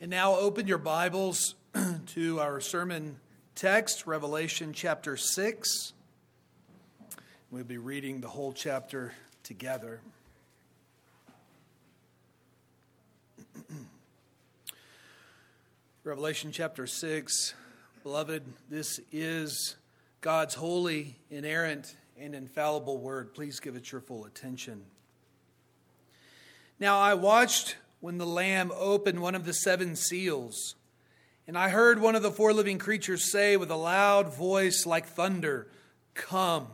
And now open your Bibles to our sermon text, Revelation chapter 6. We'll be reading the whole chapter together. Revelation chapter 6. Beloved, this is God's holy, inerrant, and infallible word. Please give it your full attention. Now I watched when the Lamb opened one of the seven seals. And I heard one of the four living creatures say with a loud voice like thunder, Come.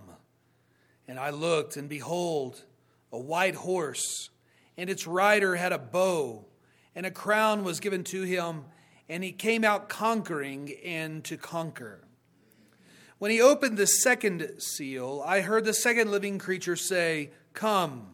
And I looked, and behold, a white horse, and its rider had a bow, and a crown was given to him, and he came out conquering and to conquer. When he opened the second seal, I heard the second living creature say, Come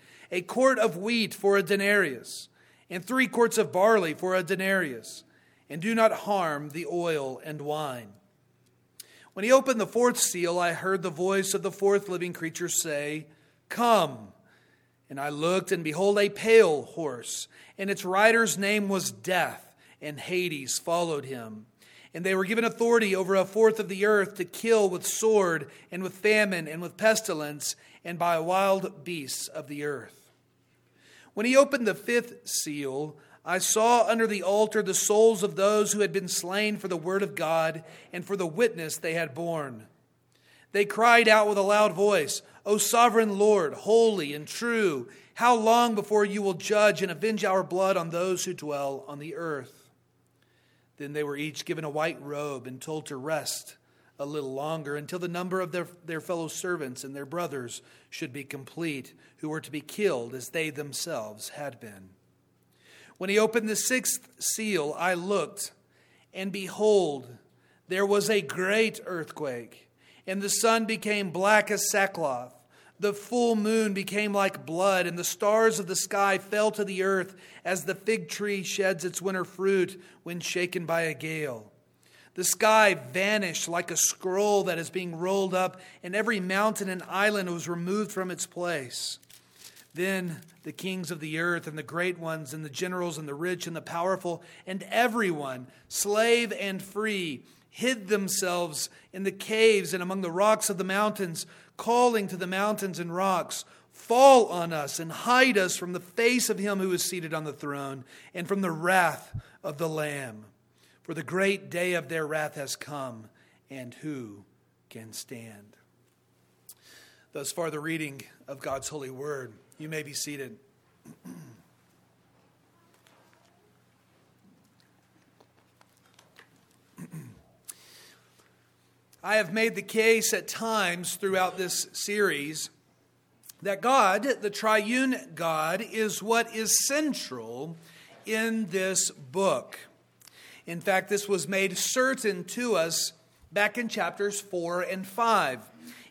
a quart of wheat for a denarius, and three quarts of barley for a denarius, and do not harm the oil and wine. When he opened the fourth seal, I heard the voice of the fourth living creature say, Come. And I looked, and behold, a pale horse, and its rider's name was Death, and Hades followed him. And they were given authority over a fourth of the earth to kill with sword, and with famine, and with pestilence, and by wild beasts of the earth. When he opened the fifth seal, I saw under the altar the souls of those who had been slain for the word of God and for the witness they had borne. They cried out with a loud voice, O sovereign Lord, holy and true, how long before you will judge and avenge our blood on those who dwell on the earth? Then they were each given a white robe and told to rest a little longer until the number of their, their fellow servants and their brothers should be complete, who were to be killed as they themselves had been. When he opened the sixth seal, I looked, and behold, there was a great earthquake, and the sun became black as sackcloth. The full moon became like blood, and the stars of the sky fell to the earth as the fig tree sheds its winter fruit when shaken by a gale. The sky vanished like a scroll that is being rolled up, and every mountain and island was removed from its place. Then the kings of the earth, and the great ones, and the generals, and the rich, and the powerful, and everyone, slave and free, hid themselves in the caves and among the rocks of the mountains, calling to the mountains and rocks, Fall on us and hide us from the face of him who is seated on the throne, and from the wrath of the Lamb. For the great day of their wrath has come, and who can stand? Thus far, the reading of God's holy word. You may be seated. I have made the case at times throughout this series that God, the triune God, is what is central in this book. In fact, this was made certain to us back in chapters 4 and 5.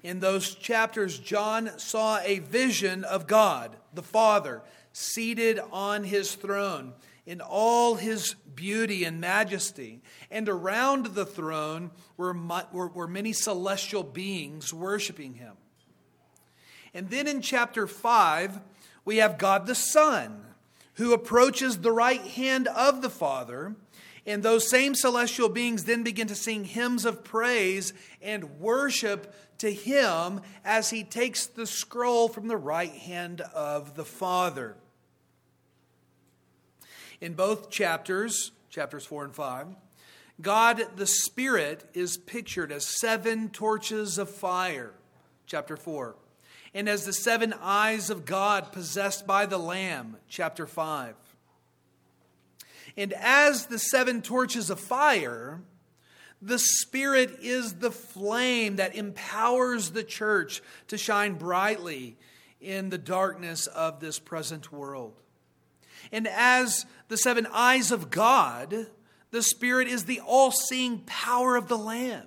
In those chapters, John saw a vision of God, the Father, seated on his throne in all his beauty and majesty. And around the throne were, were, were many celestial beings worshiping him. And then in chapter 5, we have God the Son, who approaches the right hand of the Father and those same celestial beings then begin to sing hymns of praise and worship to him as he takes the scroll from the right hand of the Father. In both chapters, chapters 4 and 5, God the Spirit is pictured as seven torches of fire, chapter 4, and as the seven eyes of God possessed by the Lamb, chapter 5. And as the seven torches of fire, the Spirit is the flame that empowers the church to shine brightly in the darkness of this present world. And as the seven eyes of God, The Spirit is the all seeing power of the Lamb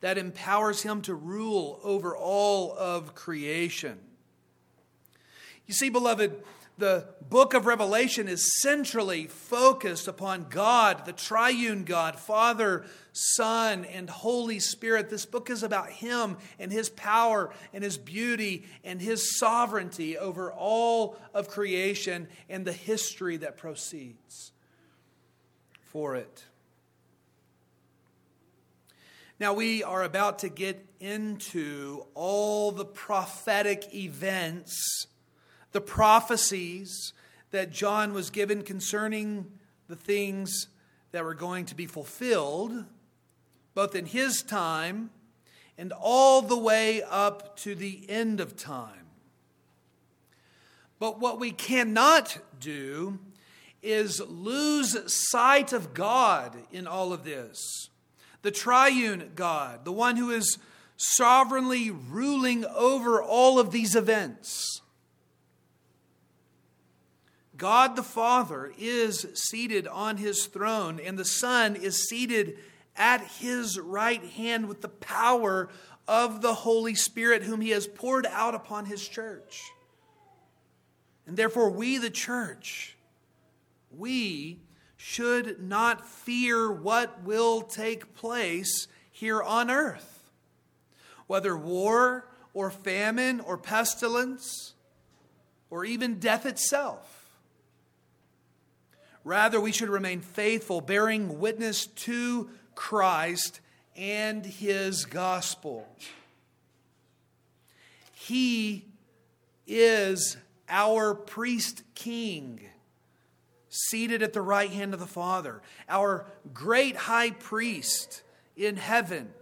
that empowers him to rule over all of creation. You see, beloved, the book of Revelation is centrally focused upon God, the triune God, Father, Son, and Holy Spirit. This book is about Him and His power and His beauty and His sovereignty over all of creation and the history that proceeds for it. Now, we are about to get into all the prophetic events the prophecies that John was given concerning the things that were going to be fulfilled, both in his time and all the way up to the end of time. But what we cannot do is lose sight of God in all of this. The triune God, the one who is sovereignly ruling over all of these events. God the Father is seated on his throne, and the Son is seated at his right hand with the power of the Holy Spirit, whom he has poured out upon his church. And therefore, we, the church, we should not fear what will take place here on earth, whether war or famine or pestilence or even death itself. Rather, we should remain faithful, bearing witness to Christ and his gospel. He is our priest king, seated at the right hand of the Father, our great high priest in heaven.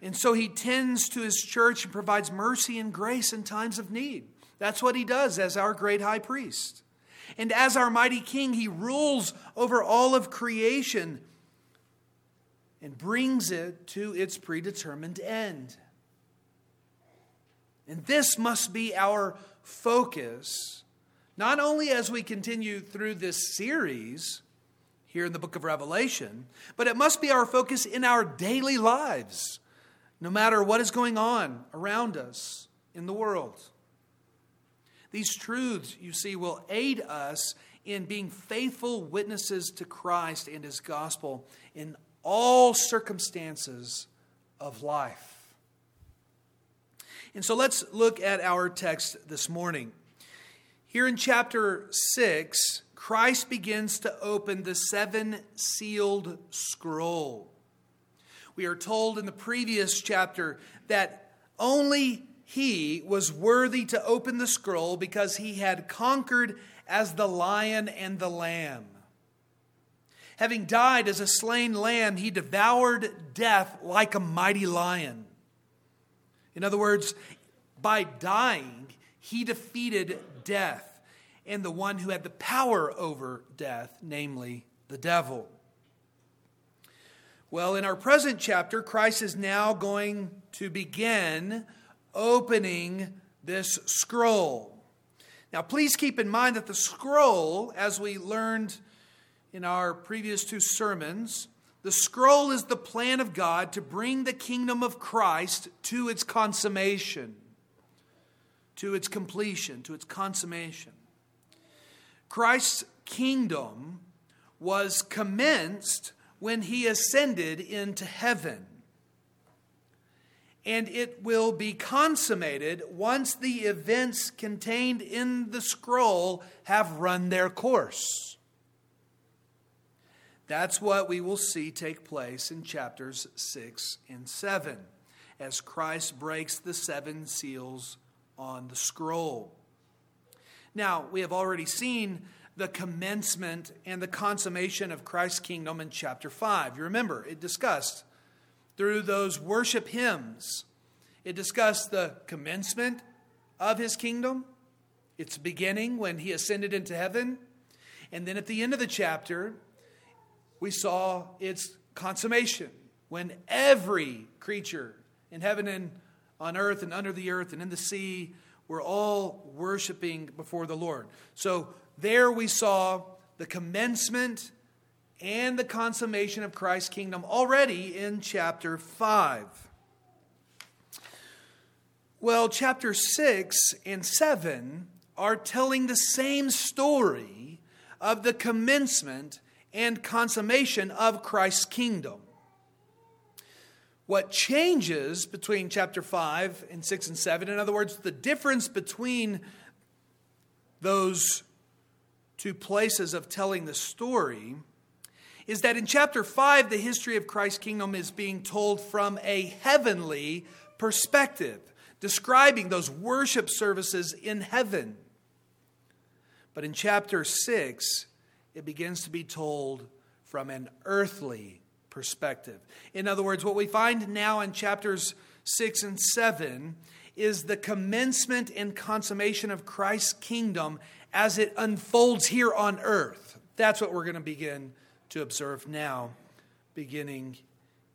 And so he tends to his church and provides mercy and grace in times of need. That's what he does as our great high priest. And as our mighty king, he rules over all of creation and brings it to its predetermined end. And this must be our focus, not only as we continue through this series here in the book of Revelation, but it must be our focus in our daily lives, no matter what is going on around us in the world. These truths, you see, will aid us in being faithful witnesses to Christ and his gospel in all circumstances of life. And so let's look at our text this morning. Here in chapter 6, Christ begins to open the seven sealed scroll. We are told in the previous chapter that only he was worthy to open the scroll because he had conquered as the lion and the lamb. Having died as a slain lamb, he devoured death like a mighty lion. In other words, by dying, he defeated death and the one who had the power over death, namely the devil. Well, in our present chapter, Christ is now going to begin opening this scroll. Now, please keep in mind that the scroll, as we learned in our previous two sermons, the scroll is the plan of God to bring the kingdom of Christ to its consummation, to its completion, to its consummation. Christ's kingdom was commenced when he ascended into heaven and it will be consummated once the events contained in the scroll have run their course. That's what we will see take place in chapters 6 and 7 as Christ breaks the seven seals on the scroll. Now, we have already seen the commencement and the consummation of Christ's kingdom in chapter 5. You remember, it discussed through those worship hymns. It discussed the commencement of his kingdom, its beginning when he ascended into heaven. And then at the end of the chapter, we saw its consummation when every creature in heaven and on earth and under the earth and in the sea were all worshiping before the Lord. So there we saw the commencement and the consummation of Christ's kingdom already in chapter 5. Well, chapter 6 and 7 are telling the same story of the commencement and consummation of Christ's kingdom. What changes between chapter 5 and 6 and 7, in other words, the difference between those two places of telling the story, is that in chapter 5, the history of Christ's kingdom is being told from a heavenly perspective, describing those worship services in heaven. But in chapter 6, it begins to be told from an earthly perspective. In other words, what we find now in chapters 6 and 7 is the commencement and consummation of Christ's kingdom as it unfolds here on earth. That's what we're going to begin to observe now, beginning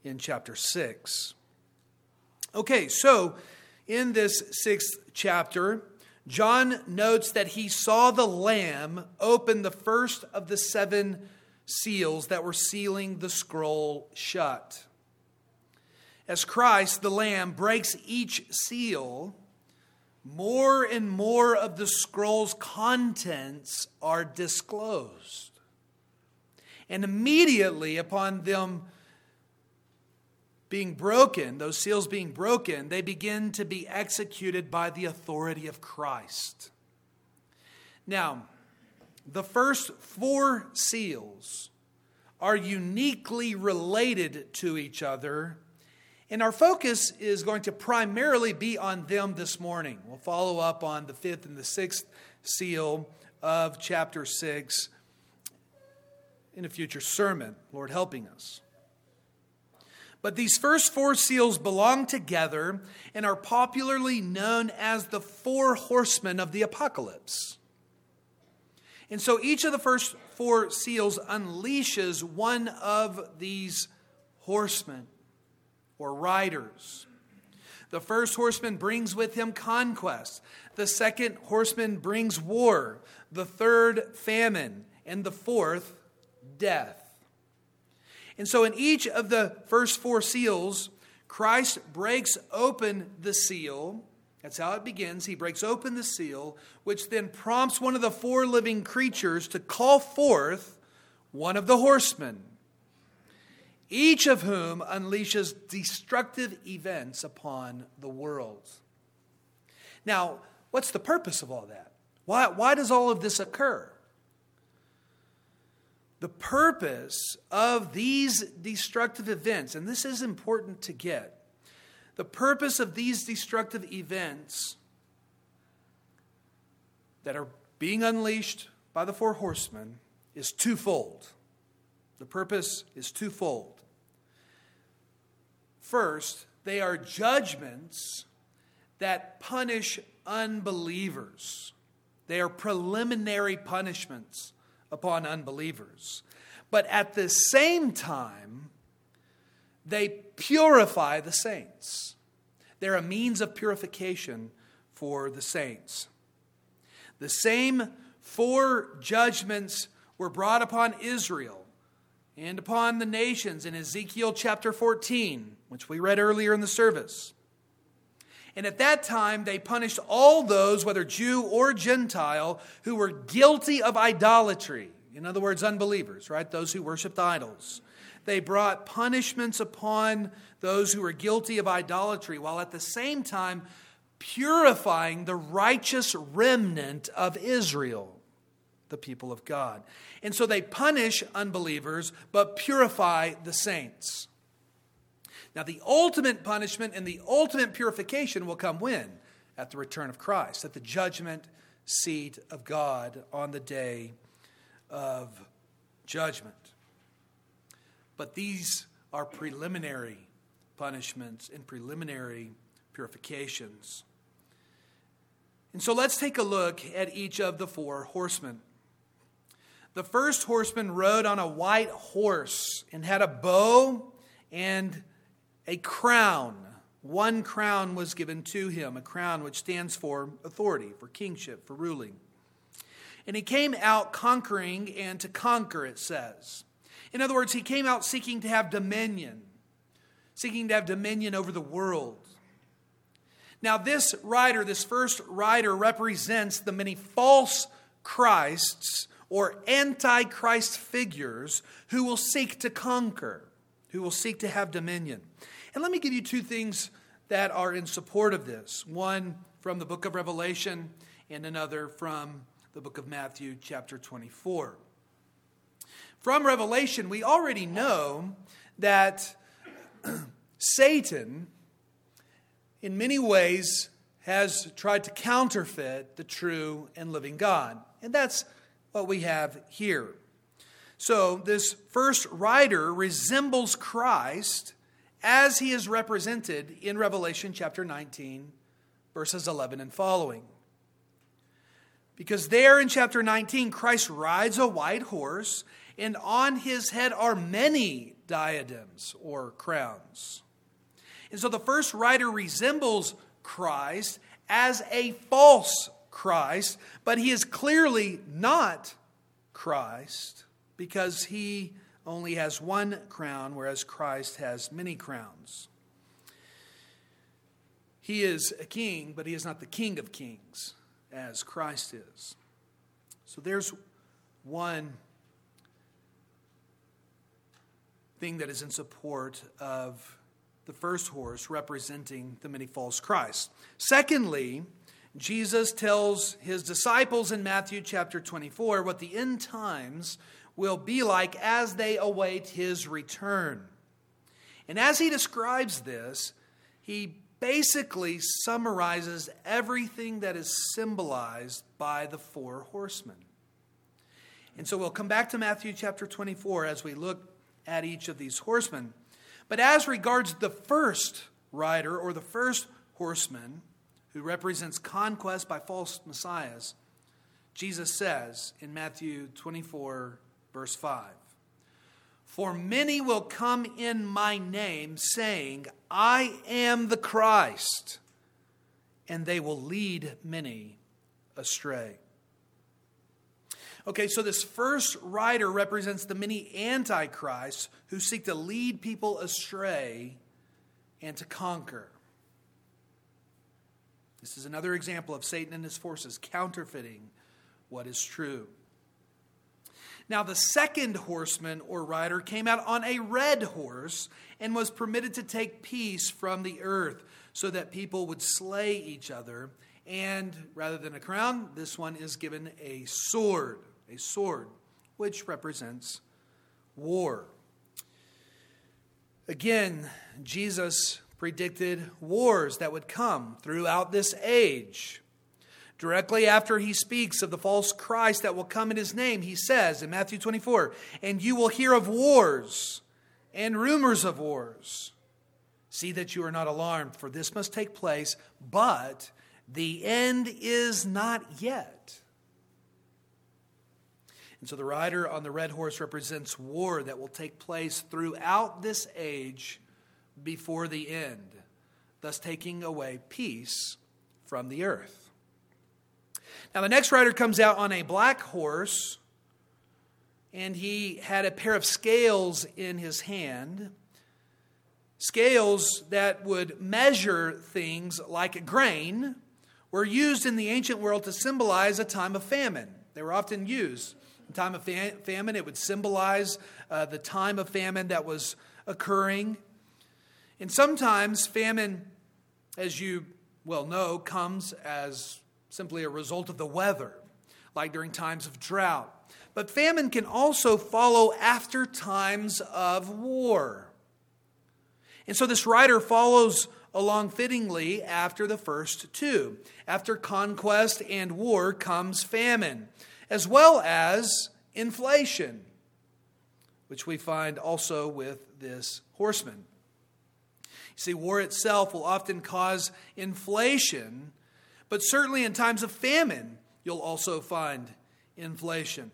in chapter 6. Okay, so in this sixth chapter, John notes that he saw the Lamb open the first of the seven seals that were sealing the scroll shut. As Christ, the Lamb, breaks each seal, more and more of the scroll's contents are disclosed. And immediately upon them being broken, those seals being broken, they begin to be executed by the authority of Christ. Now, the first four seals are uniquely related to each other, and our focus is going to primarily be on them this morning. We'll follow up on the fifth and the sixth seal of chapter 6 in a future sermon, Lord helping us. But these first four seals belong together and are popularly known as the four horsemen of the apocalypse. And so each of the first four seals unleashes one of these horsemen or riders. The first horseman brings with him conquest. The second horseman brings war. The third, famine. And the fourth, death. And so, in each of the first four seals, Christ breaks open the seal. That's how it begins. He breaks open the seal, which then prompts one of the four living creatures to call forth one of the horsemen, each of whom unleashes destructive events upon the world. Now, what's the purpose of all that? Why, why does all of this occur? The purpose of these destructive events, and this is important to get, the purpose of these destructive events that are being unleashed by the four horsemen is twofold. The purpose is twofold. First, they are judgments that punish unbelievers. They are preliminary punishments upon unbelievers. But at the same time, they purify the saints. They're a means of purification for the saints. The same four judgments were brought upon Israel and upon the nations in Ezekiel chapter 14, which we read earlier in the service. And at that time, they punished all those, whether Jew or Gentile, who were guilty of idolatry. In other words, unbelievers, right? Those who worshiped idols. They brought punishments upon those who were guilty of idolatry, while at the same time purifying the righteous remnant of Israel, the people of God. And so they punish unbelievers, but purify the saints. Now, the ultimate punishment and the ultimate purification will come when? At the return of Christ, at the judgment seat of God on the day of judgment. But these are preliminary punishments and preliminary purifications. And so let's take a look at each of the four horsemen. The first horseman rode on a white horse and had a bow and a crown. One crown was given to him, a crown which stands for authority, for kingship, for ruling. And he came out conquering and to conquer, it says. In other words, he came out seeking to have dominion, seeking to have dominion over the world. Now, this rider, this first rider, represents the many false Christs or antichrist figures who will seek to conquer, who will seek to have dominion. And let me give you two things that are in support of this one from the book of Revelation, and another from the book of Matthew, chapter 24. From Revelation, we already know that Satan, in many ways, has tried to counterfeit the true and living God. And that's what we have here. So, this first rider resembles Christ as he is represented in Revelation chapter 19, verses 11 and following. Because there in chapter 19, Christ rides a white horse, and on his head are many diadems or crowns. And so the first rider resembles Christ as a false Christ, but he is clearly not Christ because he only has one crown, whereas Christ has many crowns. He is a king, but he is not the king of kings as Christ is. So there's one thing that is in support of the first horse representing the many false Christs. Secondly, Jesus tells his disciples in Matthew chapter 24 what the end times will be like as they await his return. And as he describes this, he basically summarizes everything that is symbolized by the four horsemen. And so we'll come back to Matthew chapter 24 as we look at each of these horsemen. But as regards the first rider or the first horseman, who represents conquest by false messiahs, Jesus says in Matthew 24, verse 5 For many will come in my name, saying, I am the Christ, and they will lead many astray. Okay, so this first rider represents the many antichrists who seek to lead people astray and to conquer. This is another example of Satan and his forces counterfeiting what is true. Now, the second horseman or rider came out on a red horse and was permitted to take peace from the earth so that people would slay each other. And rather than a crown, this one is given a sword, a sword, which represents war. Again, Jesus predicted wars that would come throughout this age. Directly after he speaks of the false Christ that will come in his name, he says in Matthew 24, And you will hear of wars and rumors of wars. See that you are not alarmed, for this must take place, but the end is not yet. And so the rider on the red horse represents war that will take place throughout this age before the end, thus taking away peace from the earth. Now, the next rider comes out on a black horse, and he had a pair of scales in his hand. Scales that would measure things like grain were used in the ancient world to symbolize a time of famine. They were often used. In time of famine, it would symbolize uh, the time of famine that was occurring. And sometimes famine, as you well know, comes as simply a result of the weather, like during times of drought. But famine can also follow after times of war. And so this rider follows along fittingly after the first two. After conquest and war comes famine, as well as inflation, which we find also with this horseman. See, war itself will often cause inflation but certainly in times of famine, you'll also find inflation.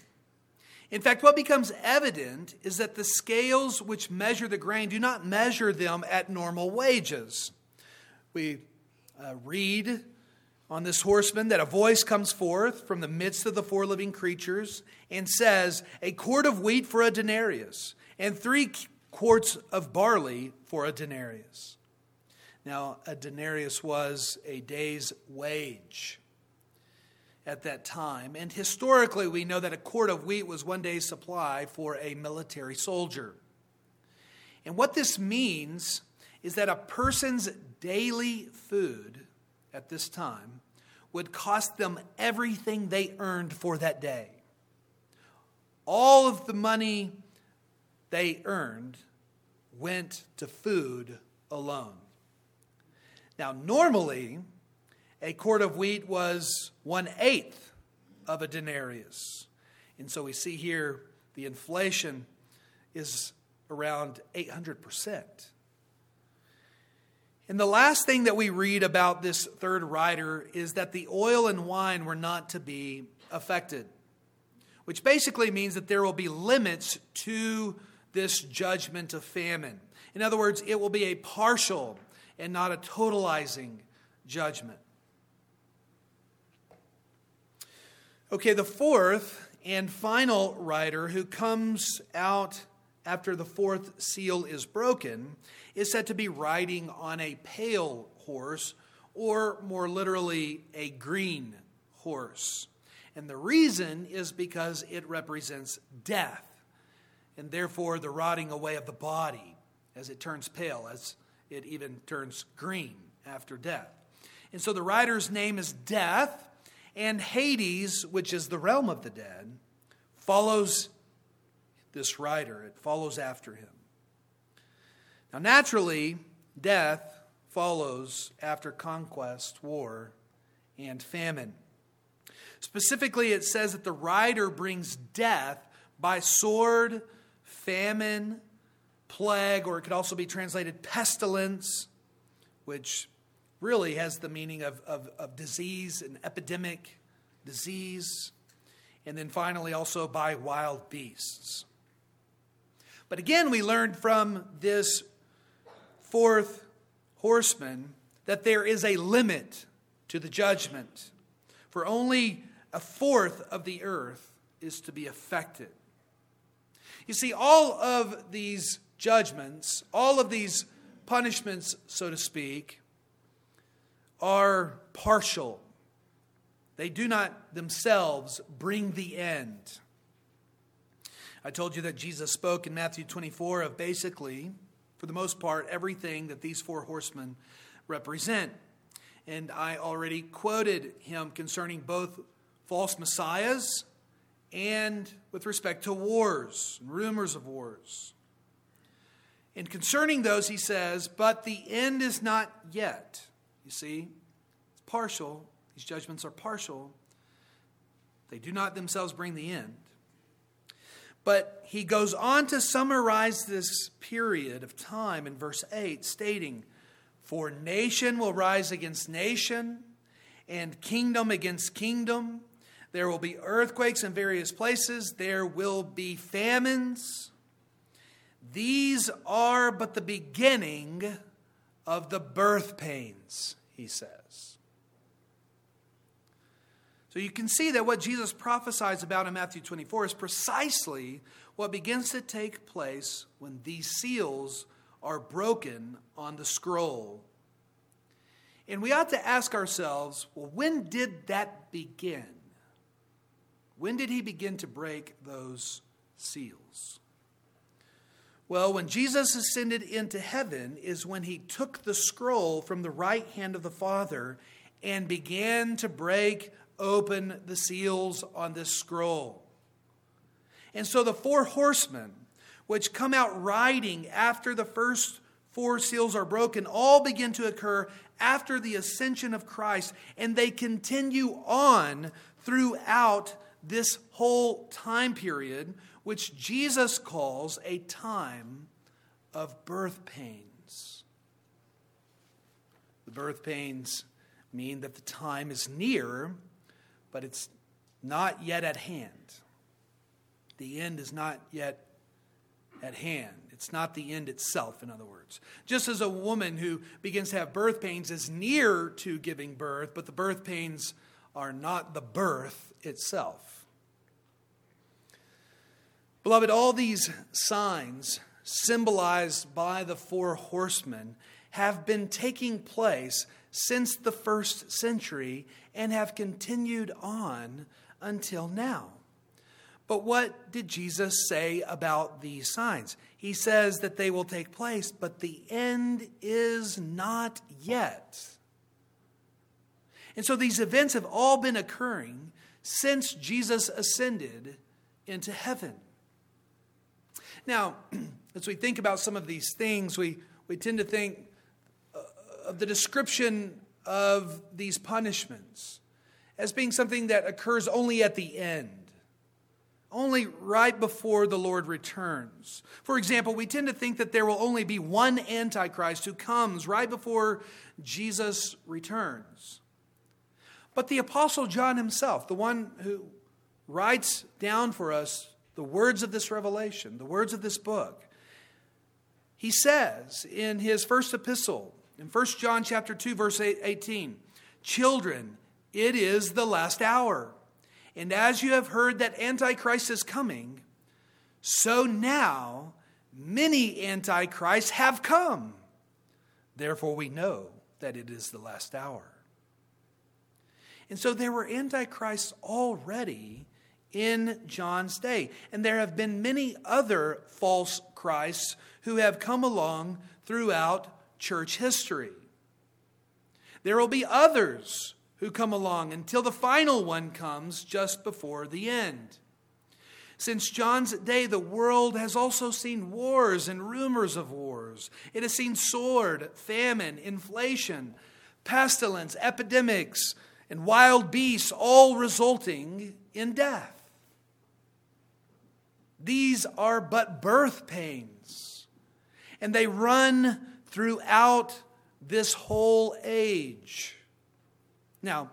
In fact, what becomes evident is that the scales which measure the grain do not measure them at normal wages. We uh, read on this horseman that a voice comes forth from the midst of the four living creatures and says, A quart of wheat for a denarius, and three quarts of barley for a denarius. Now, a denarius was a day's wage at that time. And historically, we know that a quart of wheat was one day's supply for a military soldier. And what this means is that a person's daily food at this time would cost them everything they earned for that day. All of the money they earned went to food alone. Now, normally, a quart of wheat was one eighth of a denarius. And so we see here the inflation is around 800%. And the last thing that we read about this third rider is that the oil and wine were not to be affected, which basically means that there will be limits to this judgment of famine. In other words, it will be a partial and not a totalizing judgment. Okay, the fourth and final rider who comes out after the fourth seal is broken is said to be riding on a pale horse, or more literally, a green horse. And the reason is because it represents death, and therefore the rotting away of the body as it turns pale, as it even turns green after death. And so the rider's name is Death, and Hades, which is the realm of the dead, follows this rider, it follows after him. Now, naturally, death follows after conquest, war, and famine. Specifically, it says that the rider brings death by sword, famine, plague, or it could also be translated pestilence, which really has the meaning of, of, of disease, and epidemic disease, and then finally also by wild beasts. But again, we learned from this fourth horseman that there is a limit to the judgment, for only a fourth of the earth is to be affected. You see, all of these judgments, all of these punishments, so to speak, are partial. They do not themselves bring the end. I told you that Jesus spoke in Matthew 24 of basically, for the most part, everything that these four horsemen represent. And I already quoted him concerning both false messiahs and with respect to wars and rumors of wars. And concerning those, he says, But the end is not yet. You see, it's partial. These judgments are partial. They do not themselves bring the end. But he goes on to summarize this period of time in verse 8, stating, For nation will rise against nation, and kingdom against kingdom. There will be earthquakes in various places. There will be famines. These are but the beginning of the birth pains, he says. So you can see that what Jesus prophesies about in Matthew 24 is precisely what begins to take place when these seals are broken on the scroll. And we ought to ask ourselves well, when did that begin? When did he begin to break those seals? Well, when Jesus ascended into heaven is when he took the scroll from the right hand of the Father and began to break open the seals on this scroll. And so the four horsemen, which come out riding after the first four seals are broken, all begin to occur after the ascension of Christ, and they continue on throughout this whole time period, which Jesus calls a time of birth pains. The birth pains mean that the time is near but it's not yet at hand. The end is not yet at hand. It's not the end itself, in other words. Just as a woman who begins to have birth pains is near to giving birth, but the birth pains are not the birth itself. Beloved, all these signs symbolized by the four horsemen have been taking place since the first century and have continued on until now. But what did Jesus say about these signs? He says that they will take place, but the end is not yet. And so these events have all been occurring since Jesus ascended into heaven. Now, as we think about some of these things, we, we tend to think uh, of the description of these punishments as being something that occurs only at the end, only right before the Lord returns. For example, we tend to think that there will only be one Antichrist who comes right before Jesus returns. But the Apostle John himself, the one who writes down for us the words of this revelation, the words of this book, he says in his first epistle, in 1 John chapter 2 verse 18, "Children, it is the last hour. And as you have heard that antichrist is coming, so now many antichrists have come. Therefore we know that it is the last hour." And so there were antichrists already in John's day. And there have been many other false Christs who have come along throughout church history. There will be others who come along until the final one comes just before the end. Since John's day, the world has also seen wars and rumors of wars. It has seen sword, famine, inflation, pestilence, epidemics, and wild beasts, all resulting in death. These are but birth pains, and they run throughout this whole age. Now,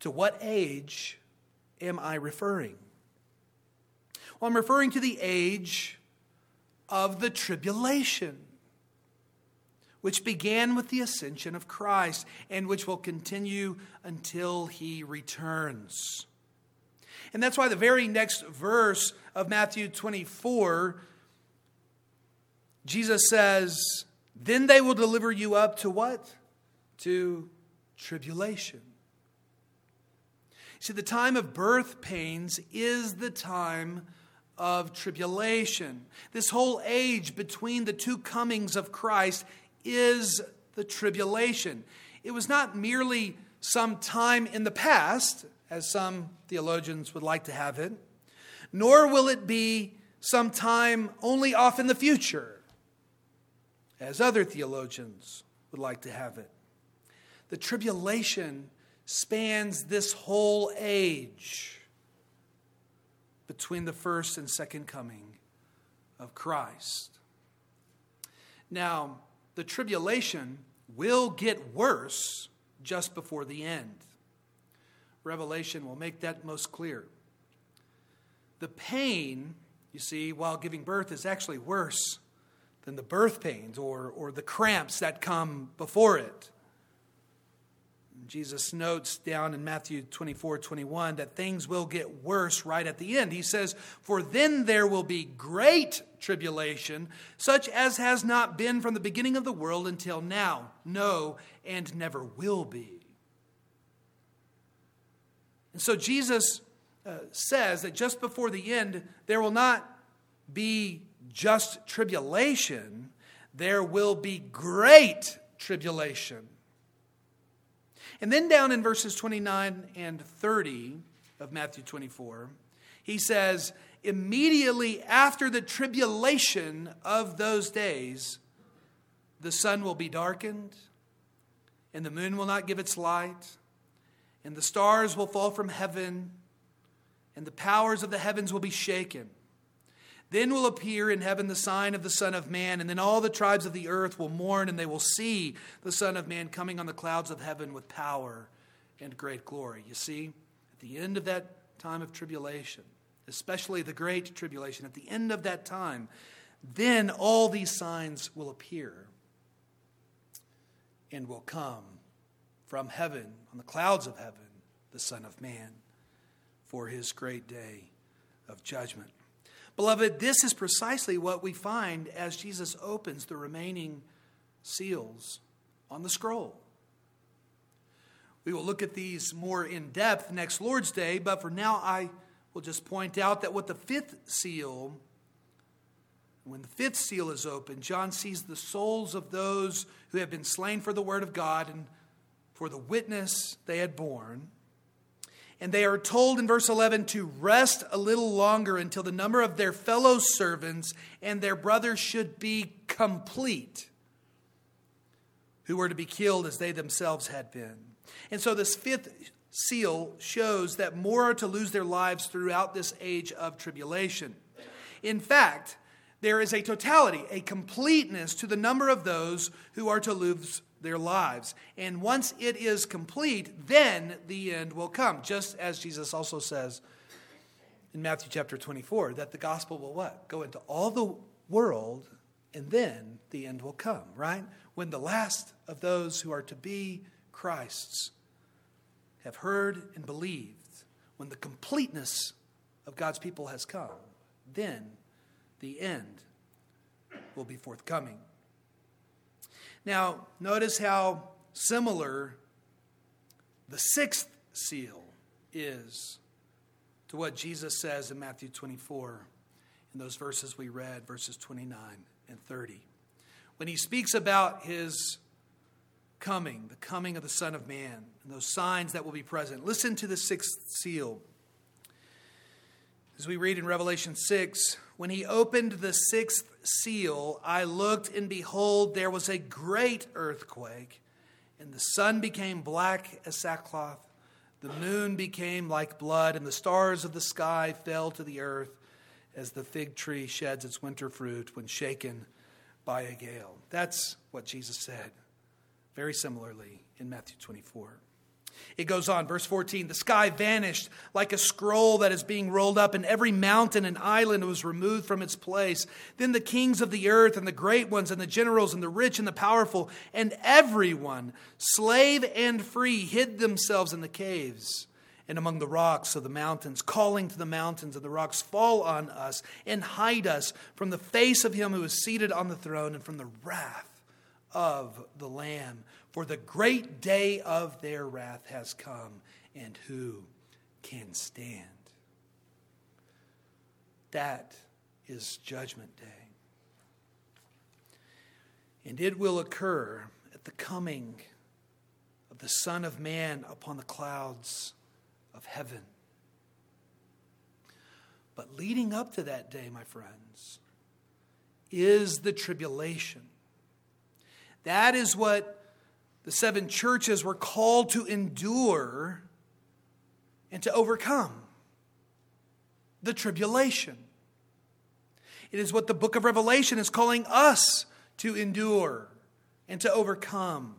to what age am I referring? Well, I'm referring to the age of the tribulation which began with the ascension of Christ and which will continue until he returns. And that's why the very next verse of Matthew 24, Jesus says, Then they will deliver you up to what? To tribulation. See, the time of birth pains is the time of tribulation. This whole age between the two comings of Christ is the tribulation. It was not merely some time in the past, as some theologians would like to have it, nor will it be some time only off in the future, as other theologians would like to have it. The tribulation spans this whole age between the first and second coming of Christ. Now, the tribulation will get worse just before the end. Revelation will make that most clear. The pain, you see, while giving birth is actually worse than the birth pains or, or the cramps that come before it. Jesus notes down in Matthew 24 21 that things will get worse right at the end. He says, For then there will be great tribulation, such as has not been from the beginning of the world until now, no, and never will be. And so Jesus uh, says that just before the end, there will not be just tribulation, there will be great tribulation. And then down in verses 29 and 30 of Matthew 24, he says, Immediately after the tribulation of those days, the sun will be darkened, and the moon will not give its light, and the stars will fall from heaven, and the powers of the heavens will be shaken. Then will appear in heaven the sign of the Son of Man, and then all the tribes of the earth will mourn, and they will see the Son of Man coming on the clouds of heaven with power and great glory. You see, at the end of that time of tribulation, especially the great tribulation, at the end of that time, then all these signs will appear and will come from heaven, on the clouds of heaven, the Son of Man, for his great day of judgment. Beloved, this is precisely what we find as Jesus opens the remaining seals on the scroll. We will look at these more in depth next Lord's Day, but for now I will just point out that what the fifth seal, when the fifth seal is opened, John sees the souls of those who have been slain for the word of God and for the witness they had borne. And they are told in verse 11 to rest a little longer until the number of their fellow servants and their brothers should be complete, who were to be killed as they themselves had been. And so, this fifth seal shows that more are to lose their lives throughout this age of tribulation. In fact, there is a totality, a completeness to the number of those who are to lose their lives. And once it is complete, then the end will come. Just as Jesus also says in Matthew chapter 24 that the gospel will what? Go into all the world and then the end will come, right? When the last of those who are to be Christ's have heard and believed, when the completeness of God's people has come, then the end will be forthcoming. Now, notice how similar the sixth seal is to what Jesus says in Matthew 24 in those verses we read, verses 29 and 30. When he speaks about his coming, the coming of the Son of Man, and those signs that will be present, listen to the sixth seal. As we read in Revelation 6, when he opened the sixth seal, I looked, and behold, there was a great earthquake, and the sun became black as sackcloth, the moon became like blood, and the stars of the sky fell to the earth as the fig tree sheds its winter fruit when shaken by a gale. That's what Jesus said, very similarly in Matthew 24. It goes on, verse 14 the sky vanished like a scroll that is being rolled up, and every mountain and island was removed from its place. Then the kings of the earth, and the great ones, and the generals, and the rich, and the powerful, and everyone, slave and free, hid themselves in the caves and among the rocks of the mountains, calling to the mountains and the rocks, Fall on us and hide us from the face of him who is seated on the throne and from the wrath of the Lamb. For the great day of their wrath has come, and who can stand? That is Judgment Day. And it will occur at the coming of the Son of Man upon the clouds of heaven. But leading up to that day, my friends, is the tribulation. That is what the seven churches were called to endure and to overcome the tribulation. It is what the book of Revelation is calling us to endure and to overcome.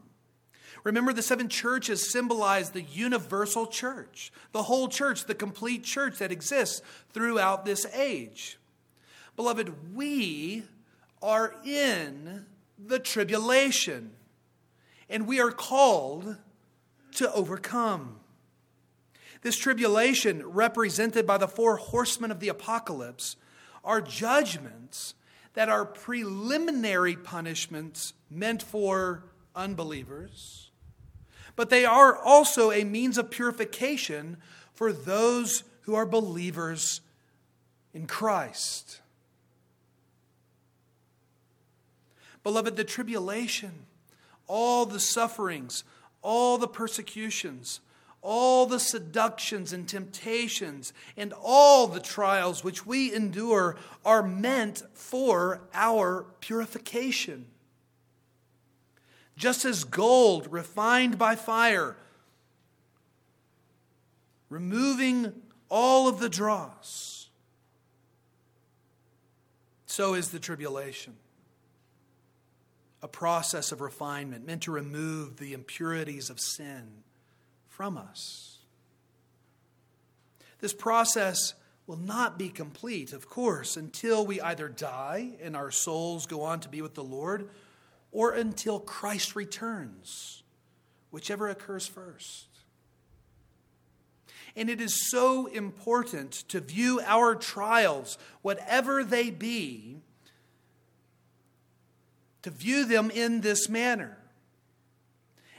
Remember, the seven churches symbolize the universal church, the whole church, the complete church that exists throughout this age. Beloved, we are in the tribulation and we are called to overcome. This tribulation, represented by the four horsemen of the apocalypse, are judgments that are preliminary punishments meant for unbelievers, but they are also a means of purification for those who are believers in Christ. Beloved, the tribulation all the sufferings, all the persecutions, all the seductions and temptations, and all the trials which we endure are meant for our purification. Just as gold refined by fire, removing all of the dross, so is the tribulation a process of refinement meant to remove the impurities of sin from us. This process will not be complete, of course, until we either die and our souls go on to be with the Lord, or until Christ returns, whichever occurs first. And it is so important to view our trials, whatever they be, to view them in this manner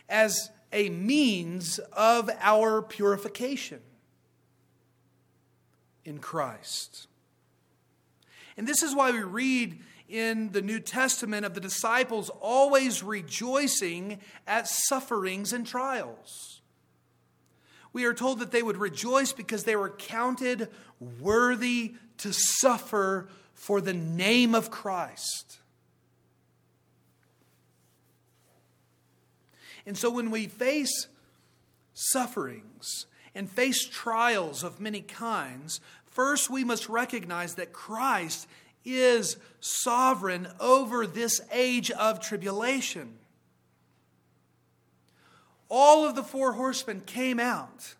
as a means of our purification in Christ. And this is why we read in the New Testament of the disciples always rejoicing at sufferings and trials. We are told that they would rejoice because they were counted worthy to suffer for the name of Christ. And so when we face sufferings and face trials of many kinds, first we must recognize that Christ is sovereign over this age of tribulation. All of the four horsemen came out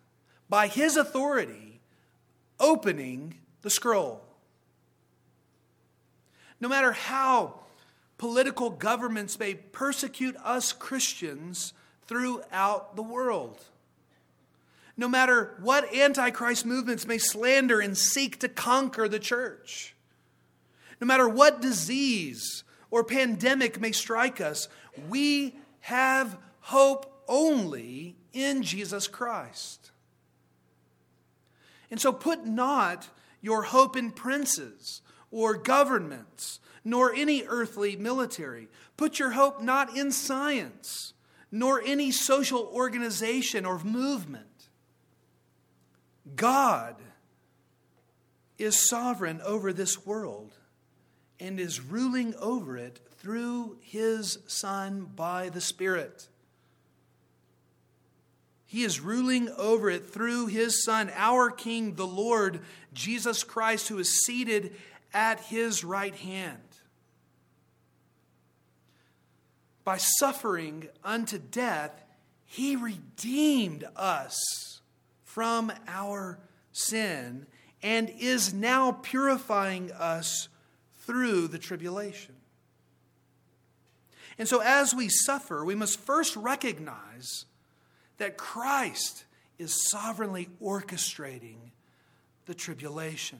by his authority, opening the scroll. No matter how political governments may persecute us Christians throughout the world. No matter what antichrist movements may slander and seek to conquer the church. No matter what disease or pandemic may strike us, we have hope only in Jesus Christ. And so put not your hope in princes or governments nor any earthly military. Put your hope not in science, nor any social organization or movement. God is sovereign over this world and is ruling over it through his Son by the Spirit. He is ruling over it through his Son, our King, the Lord Jesus Christ, who is seated at his right hand. By suffering unto death, he redeemed us from our sin and is now purifying us through the tribulation. And so, as we suffer, we must first recognize that Christ is sovereignly orchestrating the tribulation.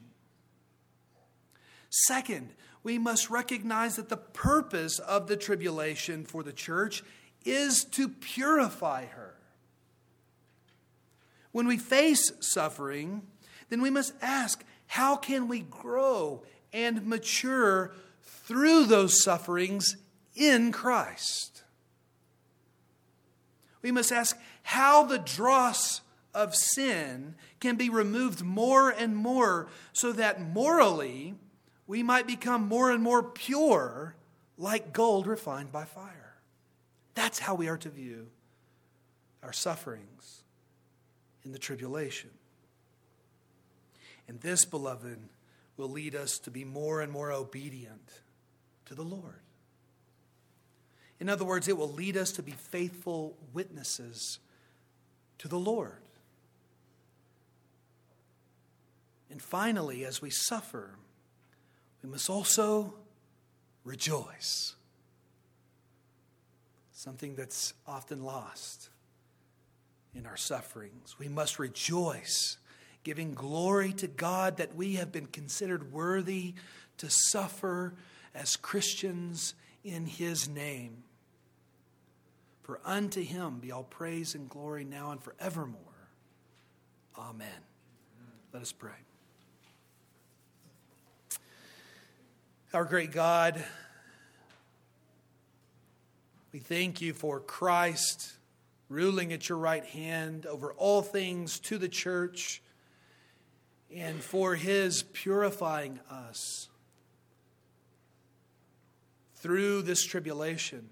Second, we must recognize that the purpose of the tribulation for the church is to purify her. When we face suffering, then we must ask how can we grow and mature through those sufferings in Christ? We must ask how the dross of sin can be removed more and more so that morally we might become more and more pure like gold refined by fire. That's how we are to view our sufferings in the tribulation. And this, beloved, will lead us to be more and more obedient to the Lord. In other words, it will lead us to be faithful witnesses to the Lord. And finally, as we suffer, we must also rejoice. Something that's often lost in our sufferings. We must rejoice, giving glory to God that we have been considered worthy to suffer as Christians in His name. For unto Him be all praise and glory now and forevermore. Amen. Let us pray. Our great God, we thank you for Christ ruling at your right hand over all things to the church and for his purifying us through this tribulation.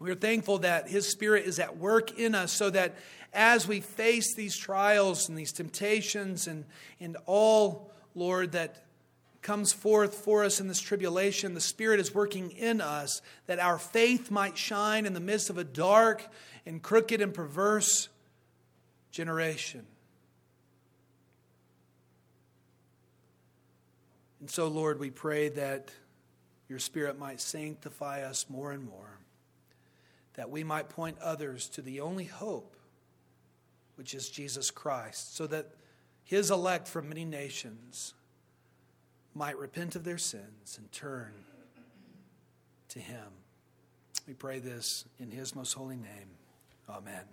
We are thankful that his spirit is at work in us so that as we face these trials and these temptations and, and all, Lord, that comes forth for us in this tribulation, the Spirit is working in us that our faith might shine in the midst of a dark and crooked and perverse generation. And so, Lord, we pray that your Spirit might sanctify us more and more, that we might point others to the only hope, which is Jesus Christ, so that his elect from many nations might repent of their sins and turn to him. We pray this in his most holy name. Amen.